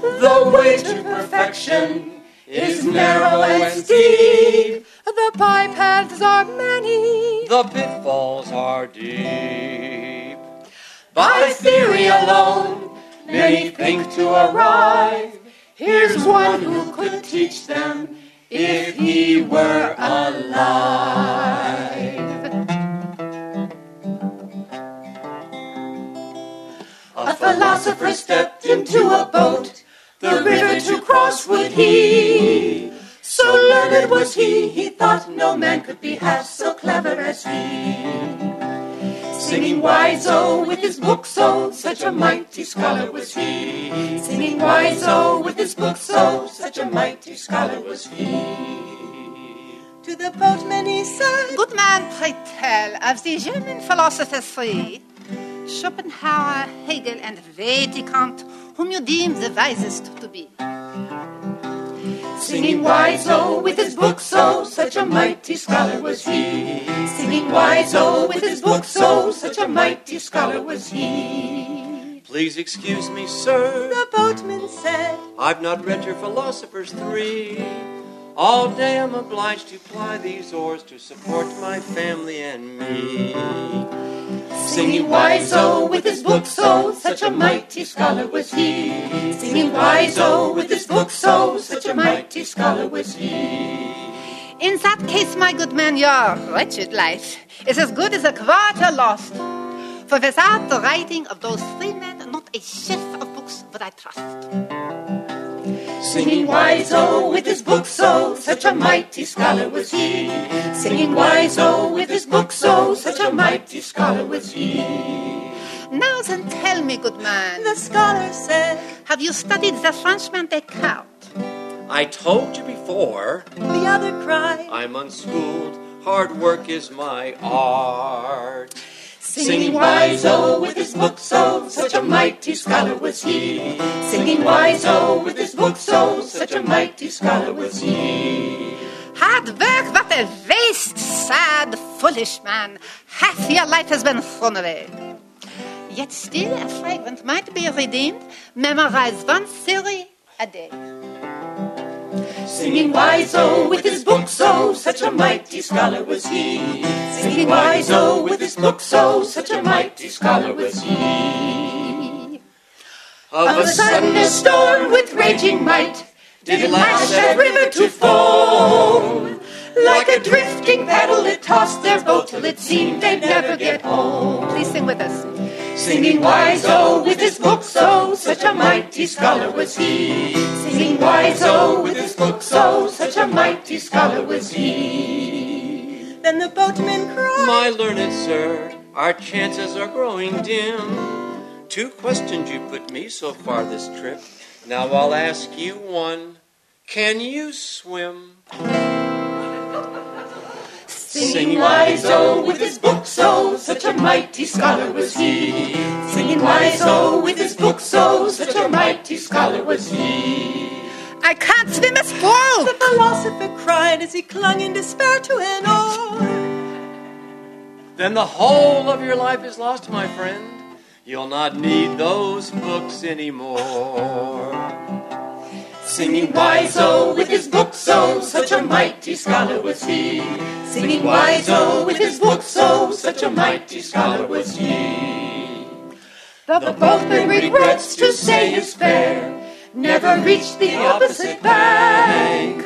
The way to perfection is narrow and steep. The bypaths are many. The pitfalls are deep. By theory alone, many think to arrive. Here's one who could teach them if he were alive. A philosopher stepped into a boat, the river to cross would he. So learned was he, he thought no man could be half so clever as he. Singing wise, oh, with his books, oh, such a mighty scholar was he. Singing wise, oh, with his books, oh, such a mighty scholar was he. To the boatman he said, Good man, pray tell, of the German philosophers three, Schopenhauer, Hegel, and Wedigant, whom you deem the wisest to be. Singing wise-o oh, with his book so, oh, such a mighty scholar was he. Singing wise-o oh, with his book so, such a mighty scholar was he. Please excuse me, sir. the boatman said, I've not read your philosophers three. All day I'm obliged to ply these oars to support my family and me. Singing wise-o with his book so, such a mighty scholar was he. Singing wise-o with his book so, such a mighty scholar was he. In that case, my good man, your wretched life is as good as a quarter lost. For without the writing of those three men, not a shelf of books would I trust. Singing wise-o oh, with his book so, oh, such a mighty scholar was he. Singing wise-o oh, with his book so, such a mighty scholar was he. Now then, tell me, good man, the scholar said, have you studied the Frenchman Descartes? I told you before, the other cried, I'm unschooled. Hard work is my art. Singing wise-o oh, with his book so, oh, such a mighty scholar was he. Singing wise-o oh, with his book so, such a mighty scholar was he. Hard work, what a waste, sad, foolish man. Half your life has been thrown away. Yet still a fragment might be redeemed. Memorize one theory a day. Singing wise-o oh, with his book so, oh, such a mighty scholar was he. Singing wise-o oh, with his book so, such a mighty scholar was he. Of a sudden a storm with raging might did lash that river to foam. Like a drifting paddle it tossed their boat till it seemed they'd never get home. Please sing with us. Singing wise-o oh, with his book so, oh, such a mighty scholar was he. Singing wise-o oh, with his book so, such a mighty scholar was he. then the boatman cried, My learned sir, our chances are growing dim. Two questions you put me so far this trip. Now I'll ask you one. Can you swim? Singing wise-o oh, with his books, so, such a mighty scholar was he. Singing wise-o oh, with his books, so, such a mighty scholar was he. I can't swim a the philosopher cried as he clung in despair to an oar. Then the whole of your life is lost, my friend. You'll not need those books anymore. Singing wise-o oh, with his book so, oh, such a mighty scholar was he. Singing wise-o oh, with his book so, such a mighty scholar was he. The boatman regrets to say his fare never reached the opposite bank.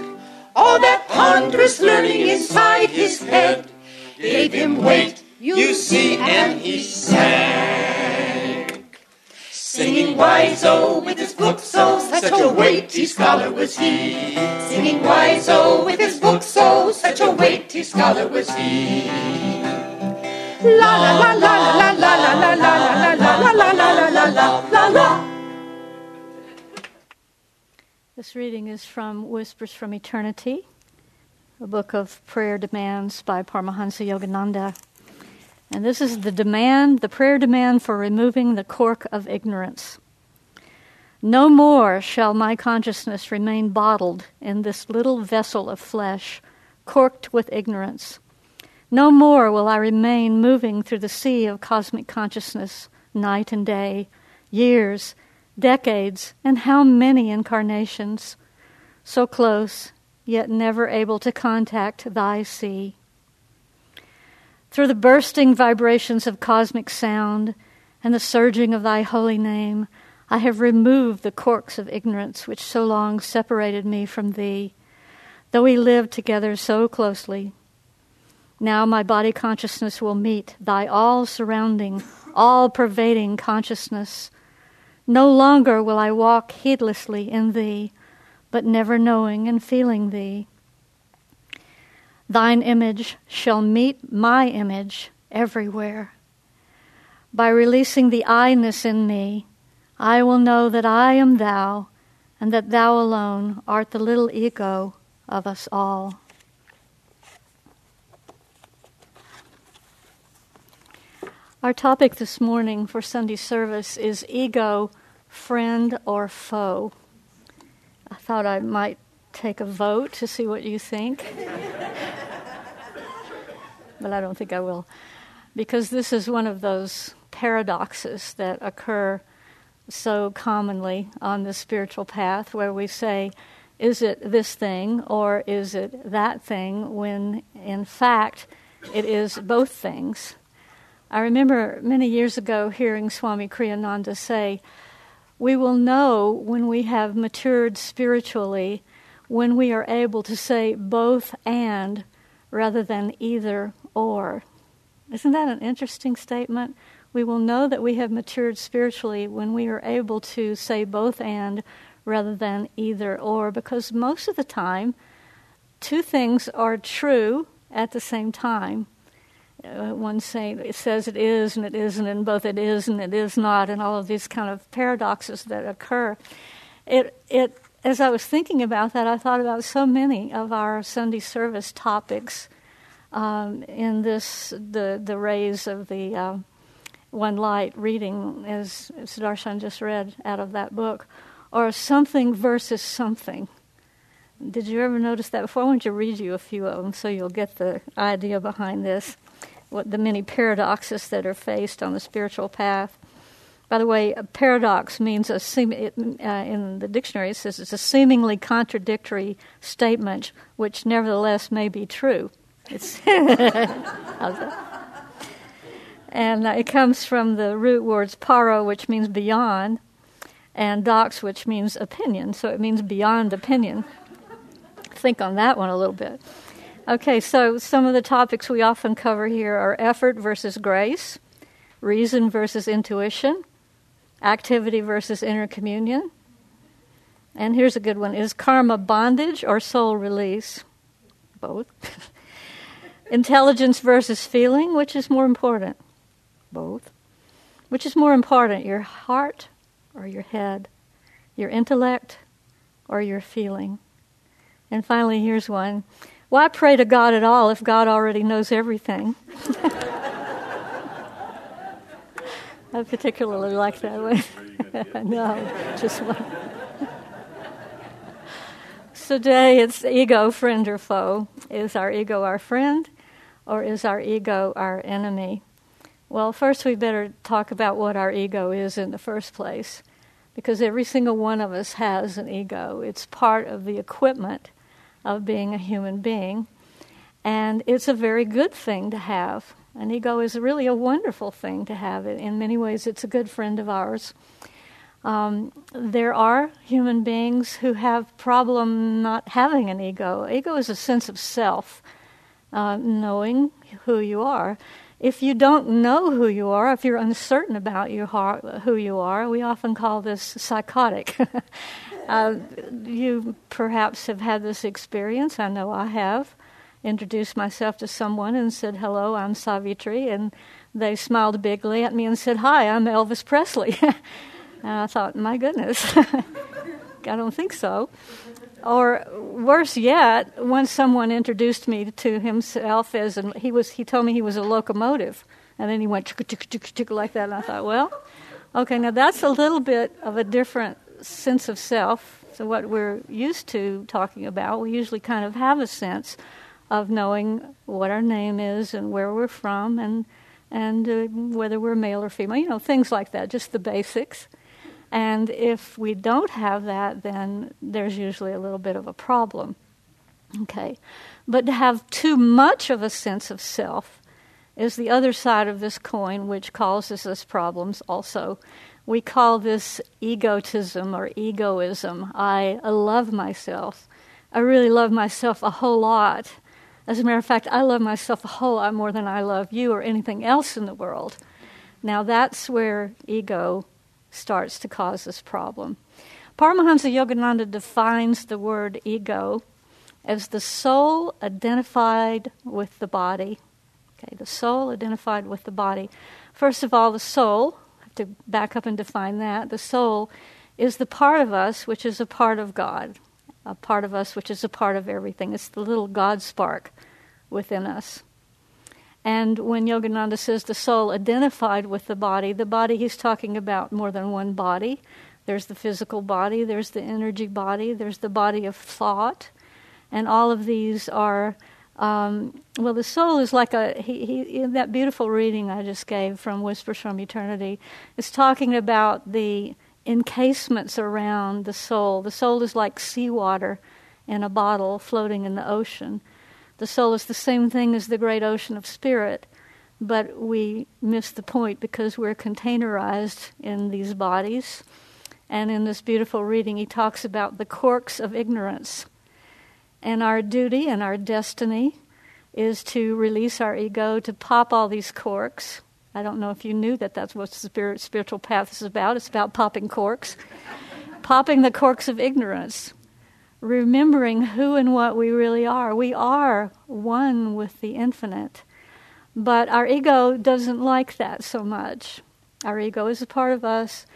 All that ponderous learning inside his head gave him weight, you see, and he sank. Singing wise-o with his book so, such a weighty scholar was he. Singing wise-o with his book so, such a weighty scholar was he. La la la la la la la la la la la la la la la la la la. This reading is from Whispers from Eternity, a book of prayer demands by Paramahansa Yogananda. And this is the demand, the prayer demand for removing the cork of ignorance. No more shall my consciousness remain bottled in this little vessel of flesh, corked with ignorance. No more will I remain moving through the sea of cosmic consciousness, night and day, years, decades, and how many incarnations, so close, yet never able to contact thy sea. Through the bursting vibrations of cosmic sound and the surging of thy holy name, I have removed the corks of ignorance which so long separated me from thee, though we lived together so closely. Now my body consciousness will meet thy all surrounding, all pervading consciousness. No longer will I walk heedlessly in thee, but never knowing and feeling thee. Thine image shall meet my image everywhere. By releasing the I ness in me, I will know that I am thou, and that thou alone art the little ego of us all. Our topic this morning for Sunday service is ego, friend or foe. I thought I might take a vote to see what you think. but I don't think I will. Because this is one of those paradoxes that occur so commonly on the spiritual path where we say, is it this thing or is it that thing, when in fact it is both things. I remember many years ago hearing Swami Kriyananda say, We will know when we have matured spiritually when we are able to say both and rather than either or. Isn't that an interesting statement? We will know that we have matured spiritually when we are able to say both and rather than either or, because most of the time, two things are true at the same time uh, one saying it says it is and it isn't, and both it is and it is not, and all of these kind of paradoxes that occur. It it as I was thinking about that, I thought about so many of our Sunday service topics um, in this the the rays of the uh, one light reading, as Sudarshan just read out of that book, or something versus something. Did you ever notice that before? I want to read you a few of them so you'll get the idea behind this what the many paradoxes that are faced on the spiritual path. By the way, a paradox means a seem, it, uh, in the dictionary it says it's a seemingly contradictory statement which nevertheless may be true. It's and uh, it comes from the root words paro, which means beyond, and dox, which means opinion. So it means beyond opinion. Think on that one a little bit. Okay, so some of the topics we often cover here are effort versus grace, reason versus intuition, activity versus inner communion. And here's a good one is karma bondage or soul release? Both. Intelligence versus feeling, which is more important? Both. Which is more important, your heart or your head? Your intellect or your feeling? And finally, here's one why pray to God at all if God already knows everything? I particularly like that one. no, just one. today it's ego, friend or foe. Is our ego our friend or is our ego our enemy? Well, first we better talk about what our ego is in the first place. Because every single one of us has an ego. It's part of the equipment of being a human being. And it's a very good thing to have. An ego is really a wonderful thing to have. In many ways, it's a good friend of ours. Um, there are human beings who have problem not having an ego. Ego is a sense of self, uh, knowing who you are. If you don't know who you are, if you're uncertain about your heart, who you are, we often call this psychotic. Uh, you perhaps have had this experience. I know I have. Introduced myself to someone and said, Hello, I'm Savitri. And they smiled bigly at me and said, Hi, I'm Elvis Presley. and I thought, My goodness, I don't think so. Or worse yet, once someone introduced me to himself as, and he was, he told me he was a locomotive, and then he went like that, and I thought, well, okay, now that's a little bit of a different sense of self, so what we're used to talking about, we usually kind of have a sense of knowing what our name is and where we're from and and uh, whether we're male or female, you know, things like that, just the basics. And if we don't have that, then there's usually a little bit of a problem. Okay. But to have too much of a sense of self is the other side of this coin, which causes us problems also. We call this egotism or egoism. I love myself. I really love myself a whole lot. As a matter of fact, I love myself a whole lot more than I love you or anything else in the world. Now that's where ego starts to cause this problem. Paramahansa Yogananda defines the word ego as the soul identified with the body. Okay, the soul identified with the body. First of all, the soul, I have to back up and define that. The soul is the part of us which is a part of God, a part of us which is a part of everything. It's the little God spark within us. And when Yogananda says the soul identified with the body, the body he's talking about more than one body. There's the physical body, there's the energy body, there's the body of thought, and all of these are um, well, the soul is like a he, he in that beautiful reading I just gave from Whispers from Eternity is talking about the encasements around the soul. The soul is like seawater in a bottle floating in the ocean. The soul is the same thing as the great ocean of spirit, but we miss the point because we're containerized in these bodies. And in this beautiful reading, he talks about the corks of ignorance and our duty and our destiny is to release our ego, to pop all these corks. I don't know if you knew that that's what the spirit, spiritual path is about. It's about popping corks, popping the corks of ignorance, remembering who and what we really are. We are one with the infinite. But our ego doesn't like that so much. Our ego is a part of us,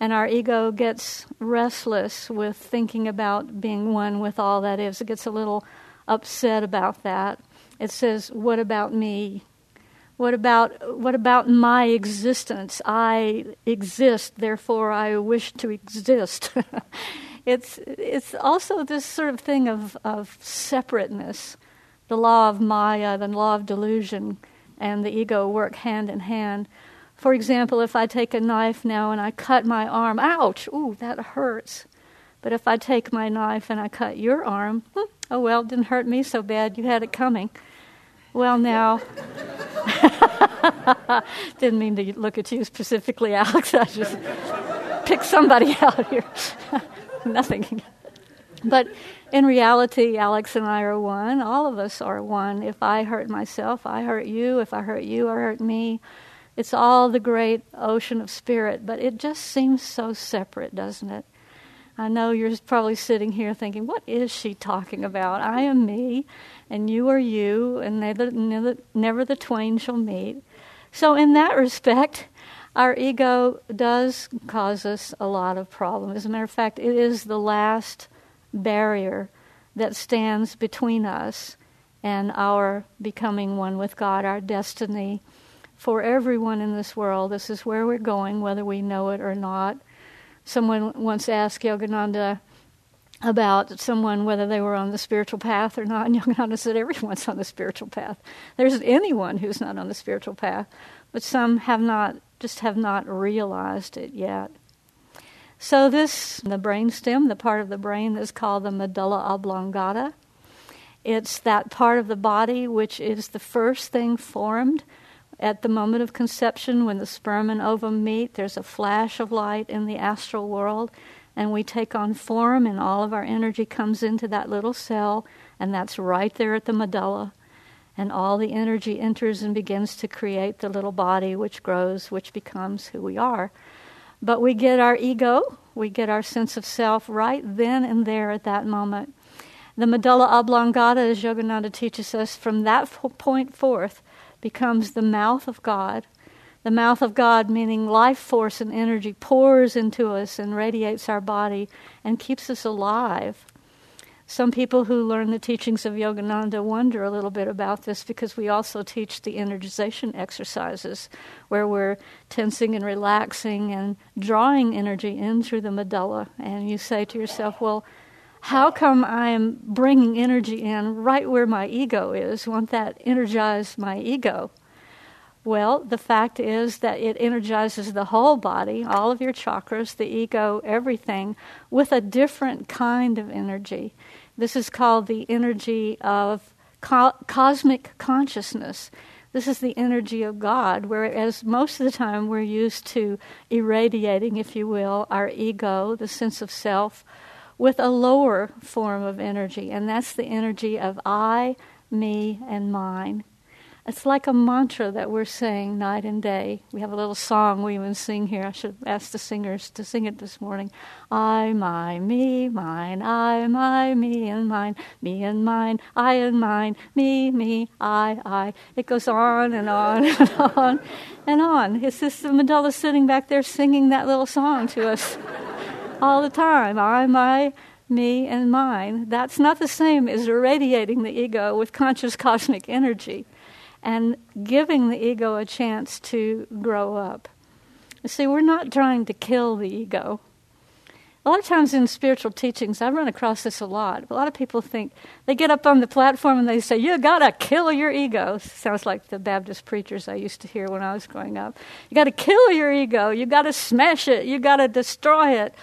and our ego gets restless with thinking about being one with all that is. It gets a little upset about that. It says, "What about me? What about what about my existence? I exist, therefore I wish to exist." it's it's also this sort of thing of of separateness. The law of Maya, the law of delusion, and the ego work hand in hand. For example, if I take a knife now and I cut my arm, ouch, ooh, that hurts. But if I take my knife and I cut your arm, hmm, oh well, it didn't hurt me so bad, you had it coming. Well, now, didn't mean to look at you specifically, Alex. I just picked somebody out here. Nothing. But in reality, Alex and I are one. All of us are one. If I hurt myself, I hurt you. If I hurt you, I hurt me. It's all the great ocean of spirit, but it just seems so separate, doesn't it? I know you're probably sitting here thinking, what is she talking about? I am me, and you are you, and never, never, never the twain shall meet. So, in that respect, our ego does cause us a lot of problems. As a matter of fact, it is the last barrier that stands between us and our becoming one with God, our destiny for everyone in this world. This is where we're going, whether we know it or not. Someone once asked Yogananda about someone whether they were on the spiritual path or not, and Yogananda said everyone's on the spiritual path. There's anyone who's not on the spiritual path, but some have not, just have not realized it yet. So this, the brain stem, the part of the brain that's called the medulla oblongata, it's that part of the body which is the first thing formed at the moment of conception, when the sperm and ovum meet, there's a flash of light in the astral world, and we take on form, and all of our energy comes into that little cell, and that's right there at the medulla. And all the energy enters and begins to create the little body, which grows, which becomes who we are. But we get our ego, we get our sense of self right then and there at that moment. The medulla oblongata, as Yogananda teaches us, from that point forth, becomes the mouth of God. The mouth of God, meaning life force and energy, pours into us and radiates our body and keeps us alive. Some people who learn the teachings of Yogananda wonder a little bit about this because we also teach the energization exercises where we're tensing and relaxing and drawing energy in through the medulla. And you say to yourself, well, how come I'm bringing energy in right where my ego is? Won't that energize my ego? Well, the fact is that it energizes the whole body, all of your chakras, the ego, everything, with a different kind of energy. This is called the energy of co- cosmic consciousness. This is the energy of God, whereas most of the time we're used to irradiating, if you will, our ego, the sense of self, with a lower form of energy, and that's the energy of I, me, and mine. It's like a mantra that we're saying night and day. We have a little song we even sing here. I should ask the singers to sing it this morning. I, my, me, mine, I, my, me, and mine, me and mine, I and mine, me, me, I, I. It goes on and on and on and on. It's just the medulla sitting back there singing that little song to us all the time. I, my, me, and mine. That's not the same as irradiating the ego with conscious cosmic energy and giving the ego a chance to grow up. You see, we're not trying to kill the ego. A lot of times in spiritual teachings, I run across this a lot. A lot of people think they get up on the platform and they say, You gotta kill your ego. Sounds like the Baptist preachers I used to hear when I was growing up. You gotta kill your ego. You gotta smash it. You gotta destroy it.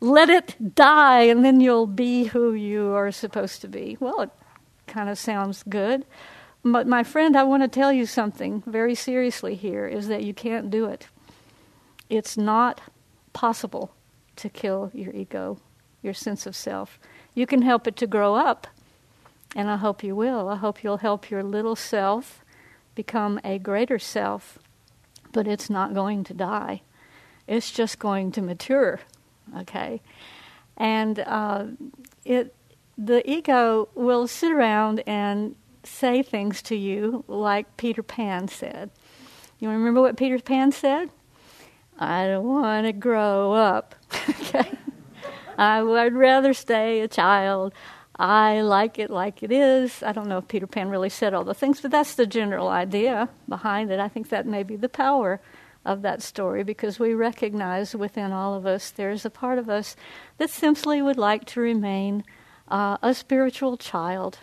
Let it die, and then you'll be who you are supposed to be. Well, it kind of sounds good. But my friend, I want to tell you something very seriously here is that you can't do it. It's not possible to kill your ego, your sense of self. You can help it to grow up, and I hope you will. I hope you'll help your little self become a greater self, but it's not going to die. It's just going to mature, okay? And uh, it, the ego will sit around and say things to you like Peter Pan said. You remember what Peter Pan said? I don't want to grow up. okay. I would rather stay a child. I like it like it is. I don't know if Peter Pan really said all the things, but that's the general idea behind it. I think that may be the power of that story because we recognize within all of us there's a part of us that simply would like to remain uh, a spiritual child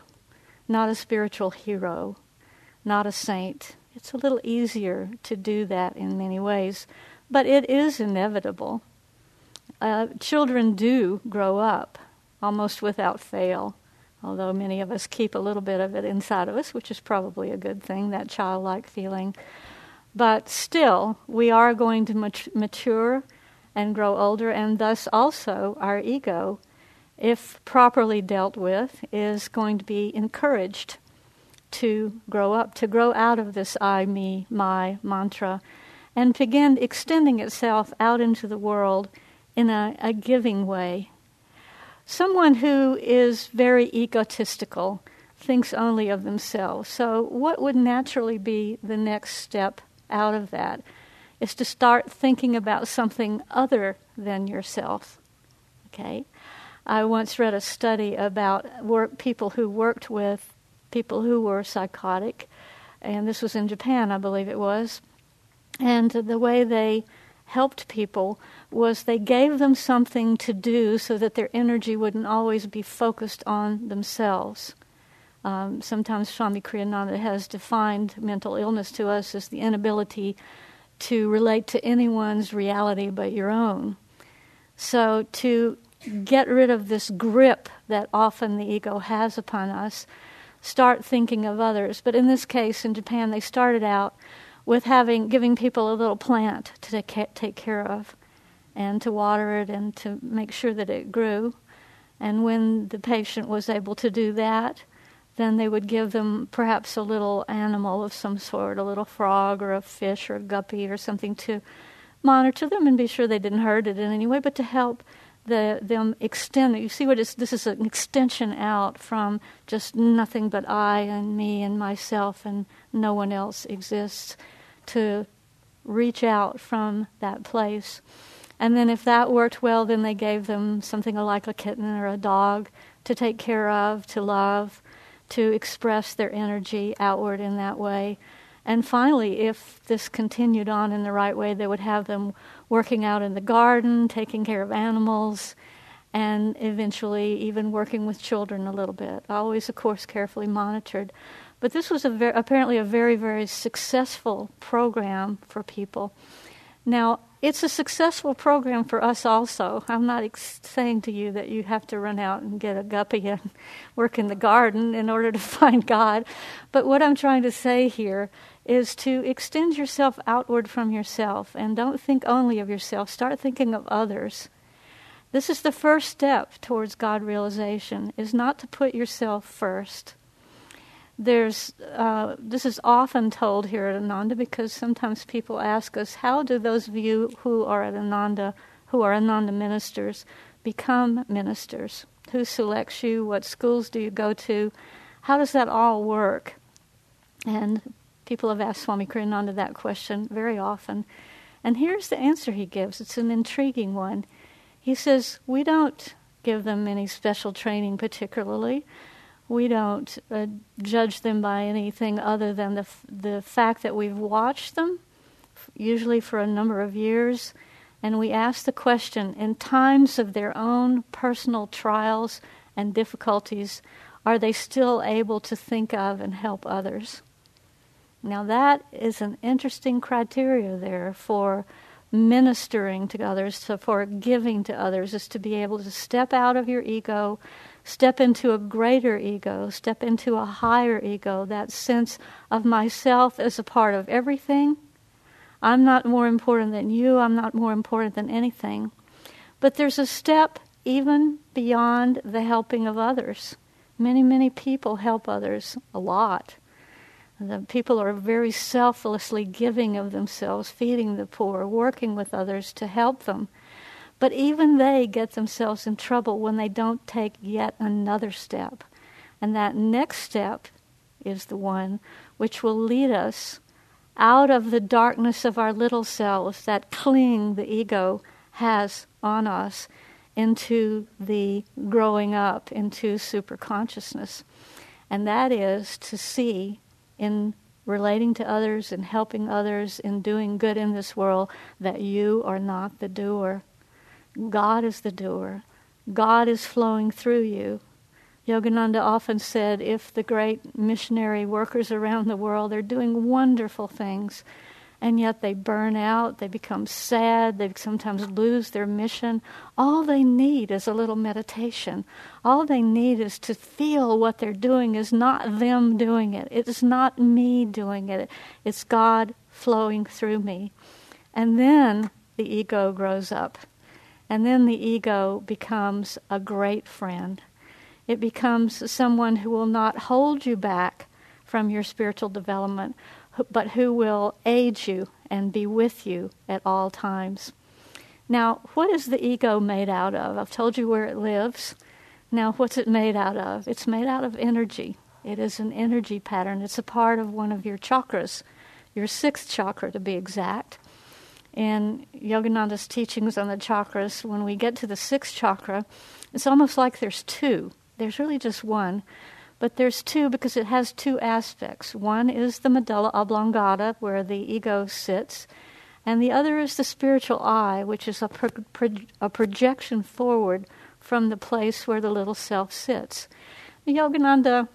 not a spiritual hero, not a saint. It's a little easier to do that in many ways, but it is inevitable. Uh, children do grow up almost without fail, although many of us keep a little bit of it inside of us, which is probably a good thing, that childlike feeling. But still, we are going to mat- mature and grow older, and thus also our ego if properly dealt with, is going to be encouraged to grow up, to grow out of this I, me, my mantra, and begin extending itself out into the world in a, a giving way. Someone who is very egotistical thinks only of themselves. So, what would naturally be the next step out of that is to start thinking about something other than yourself. Okay? I once read a study about work, people who worked with people who were psychotic, and this was in Japan, I believe it was. And the way they helped people was they gave them something to do so that their energy wouldn't always be focused on themselves. Um, sometimes Swami Kriyananda has defined mental illness to us as the inability to relate to anyone's reality but your own. So to get rid of this grip that often the ego has upon us, start thinking of others. But in this case, in Japan, they started out with having giving people a little plant to take care of and to water it and to make sure that it grew. And when the patient was able to do that, then they would give them perhaps a little animal of some sort, a little frog or a fish or a guppy or something to monitor them and be sure they didn't hurt it in any way, but to help the, them extend. You see what is this is an extension out from just nothing but I and me and myself and no one else exists to reach out from that place. And then if that worked well, then they gave them something like a kitten or a dog to take care of, to love, to express their energy outward in that way. And finally, if this continued on in the right way, they would have them working out in the garden, taking care of animals, and eventually even working with children a little bit. Always, of course, carefully monitored. But this was a ver- apparently a very, very successful program for people. Now, it's a successful program for us also. I'm not ex- saying to you that you have to run out and get a guppy and work in the garden in order to find God. But what I'm trying to say here is to extend yourself outward from yourself and don't think only of yourself. Start thinking of others. This is the first step towards God realization, is not to put yourself first. There's, uh, this is often told here at Ananda because sometimes people ask us, how do those of you who are at Ananda, who are Ananda ministers, become ministers? Who selects you? What schools do you go to? How does that all work? And people have asked Swami Kriyananda that question very often. And here's the answer he gives. It's an intriguing one. He says, We don't give them any special training, particularly. We don't uh, judge them by anything other than the, f- the fact that we've watched them, usually for a number of years, and we ask the question in times of their own personal trials and difficulties, are they still able to think of and help others? Now, that is an interesting criteria there for ministering to others, to, for giving to others, is to be able to step out of your ego, step into a greater ego, step into a higher ego, that sense of myself as a part of everything. I'm not more important than you, I'm not more important than anything. But there's a step even beyond the helping of others. Many, many people help others a lot. The people are very selflessly giving of themselves, feeding the poor, working with others to help them. But even they get themselves in trouble when they don't take yet another step. And that next step is the one which will lead us out of the darkness of our little selves that cling the ego has on us into the growing up into superconsciousness. And that is to see in relating to others and helping others in doing good in this world that you are not the doer. God is the doer. God is flowing through you. Yogananda often said if the great missionary workers around the world are doing wonderful things, and yet they burn out, they become sad, they sometimes lose their mission. All they need is a little meditation. All they need is to feel what they're doing is not them doing it. It's not me doing it. It's God flowing through me. And then the ego grows up. And then the ego becomes a great friend. It becomes someone who will not hold you back from your spiritual development, but who will aid you and be with you at all times. Now, what is the ego made out of? I've told you where it lives. Now, what's it made out of? It's made out of energy. It is an energy pattern. It's a part of one of your chakras, your sixth chakra to be exact. In Yogananda's teachings on the chakras, when we get to the sixth chakra, it's almost like there's two. There's really just one. But there's two because it has two aspects. One is the medulla oblongata, where the ego sits, and the other is the spiritual eye, which is a, pro- pro- a projection forward from the place where the little self sits. Yogananda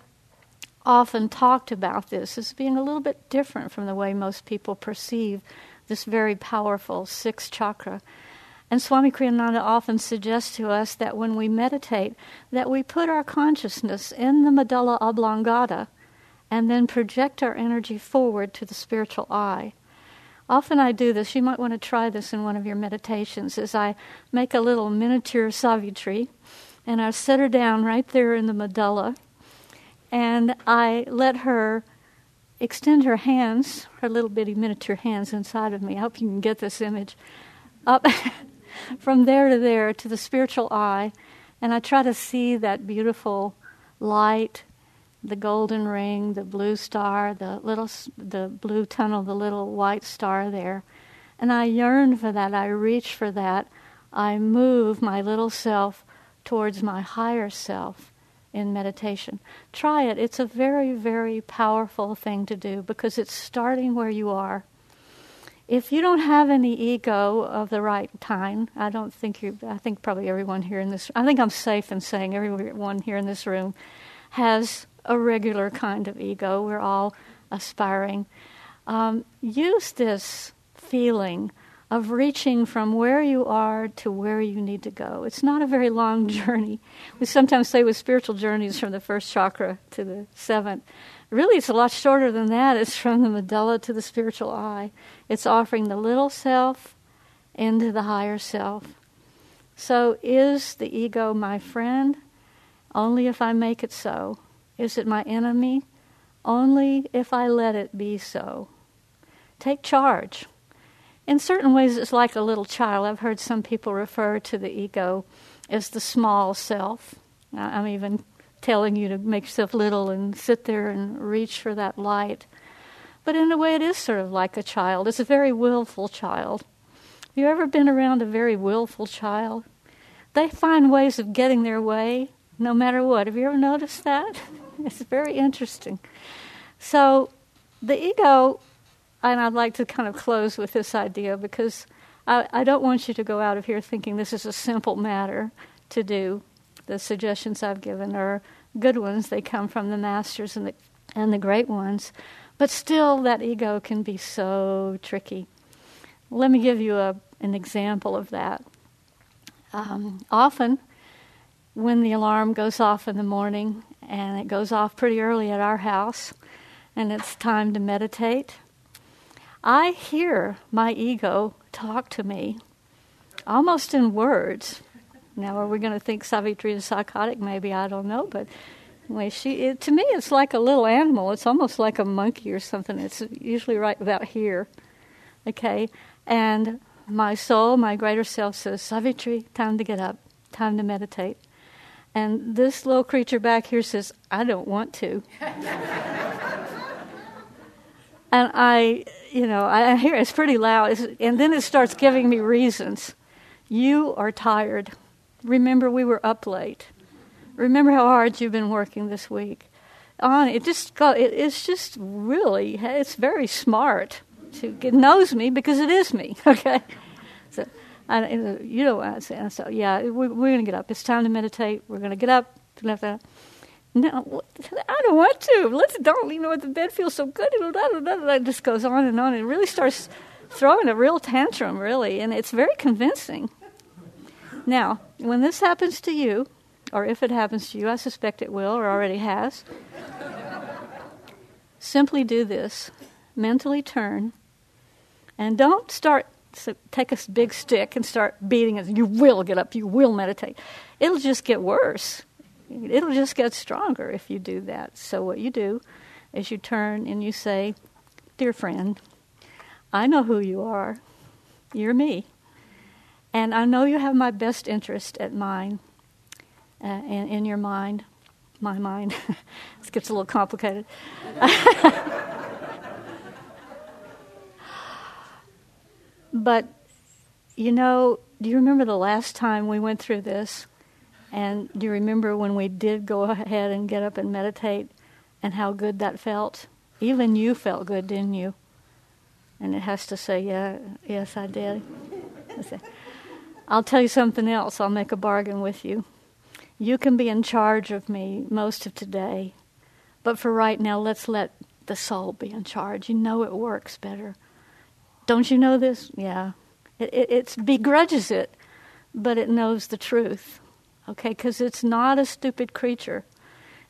often talked about this as being a little bit different from the way most people perceive this very powerful sixth chakra. And Swami Kriyananda often suggests to us that when we meditate, that we put our consciousness in the medulla oblongata and then project our energy forward to the spiritual eye. Often I do this. You might want to try this in one of your meditations. As I make a little miniature Savitri, and I set her down right there in the medulla, and I let her extend her hands, her little bitty miniature hands inside of me. I hope you can get this image up from there to there to the spiritual eye, and I try to see that beautiful light, the golden ring, the blue star, the little the blue tunnel, the little white star there. And I yearn for that. I reach for that. I move my little self towards my higher self in meditation. Try it. It's a very, very powerful thing to do because it's starting where you are if you don't have any ego of the right kind, I don't think you. I think probably everyone here in this. I think I'm safe in saying everyone here in this room has a regular kind of ego. We're all aspiring. Um, use this feeling of reaching from where you are to where you need to go. It's not a very long journey. We sometimes say with spiritual journeys from the first chakra to the seventh. Really, it's a lot shorter than that. It's from the medulla to the spiritual eye. It's offering the little self into the higher self. So, is the ego my friend? Only if I make it so. Is it my enemy? Only if I let it be so. Take charge in certain ways, it's like a little child. I've heard some people refer to the ego as the small self. I'm even telling you to make yourself little and sit there and reach for that light. But in a way, it is sort of like a child. It's a very willful child. Have you ever been around a very willful child? They find ways of getting their way no matter what. Have you ever noticed that? it's very interesting. So, the ego and I'd like to kind of close with this idea because I, I don't want you to go out of here thinking this is a simple matter to do. The suggestions I've given are good ones, they come from the masters and the, and the great ones. But still, that ego can be so tricky. Let me give you a, an example of that. Um, often, when the alarm goes off in the morning, and it goes off pretty early at our house, and it's time to meditate, I hear my ego talk to me almost in words. Now, are we going to think Savitri is psychotic? Maybe, I don't know. But anyway, she, it, to me, it's like a little animal. It's almost like a monkey or something. It's usually right about here. Okay? And my soul, my greater self says, Savitri, time to get up, time to meditate. And this little creature back here says, I don't want to. and I you know, I hear it's pretty loud, it's, and then it starts giving me reasons. You are tired. Remember, we were up late. Remember how hard you've been working this week. On it just it, it's just really it's very smart. To, it knows me because it is me. Okay, so I, you know what I'm saying. So yeah, we, we're going to get up. It's time to meditate. We're going to get up. No, I don't want to. Let's don't. You know what? The bed feels so good. It just goes on and on. It really starts throwing a real tantrum, really, and it's very convincing. Now, when this happens to you, or if it happens to you, I suspect it will or already has. simply do this: mentally turn, and don't start. So take a big stick and start beating it. You will get up. You will meditate. It'll just get worse it'll just get stronger if you do that. So, what you do is you turn and you say, Dear friend, I know who you are. You're me. And I know you have my best interest at mine, uh, in, in your mind, my mind. this gets a little complicated. but, you know, do you remember the last time we went through this? And do you remember when we did go ahead and get up and meditate and how good that felt? Even you felt good, didn't you? And it has to say, yeah, yes, I did. I'll tell you something else. I'll make a bargain with you. You can be in charge of me most of today, but for right now, let's let the soul be in charge. You know it works better. Don't you know this? Yeah. It, it begrudges it, but it knows the truth okay? Because it's not a stupid creature.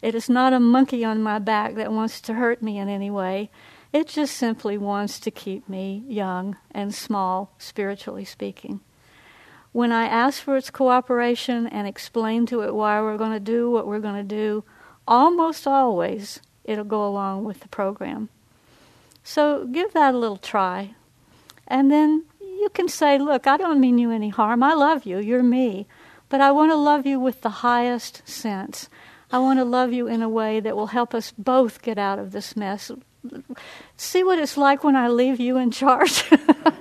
It is not a monkey on my back that wants to hurt me in any way. It just simply wants to keep me young and small, spiritually speaking. When I ask for its cooperation and explain to it why we're going to do what we're going to do, almost always it'll go along with the program. So give that a little try. And then you can say, Look, I don't mean you any harm. I love you. You're me. But I want to love you with the highest sense. I want to love you in a way that will help us both get out of this mess. See what it's like when I leave you in charge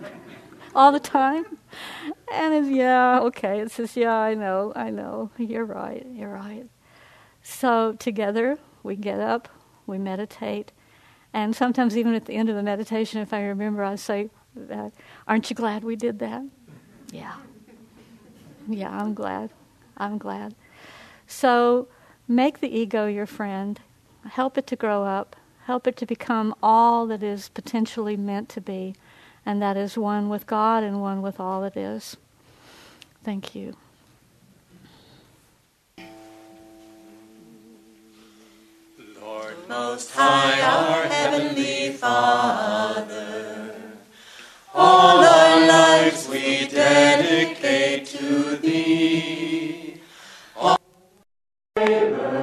all the time? And it's, yeah, okay. It says, yeah, I know, I know. You're right, you're right. So together, we get up, we meditate, and sometimes even at the end of the meditation, if I remember, I say, Aren't you glad we did that? Yeah. Yeah, I'm glad. I'm glad. So Make the ego your friend. Help it to grow up. Help it to become all that is potentially meant to be, and that is one with God and one with all it is. Thank you. Lord Most High, our Heavenly Father, all our lives we dedicate to labors,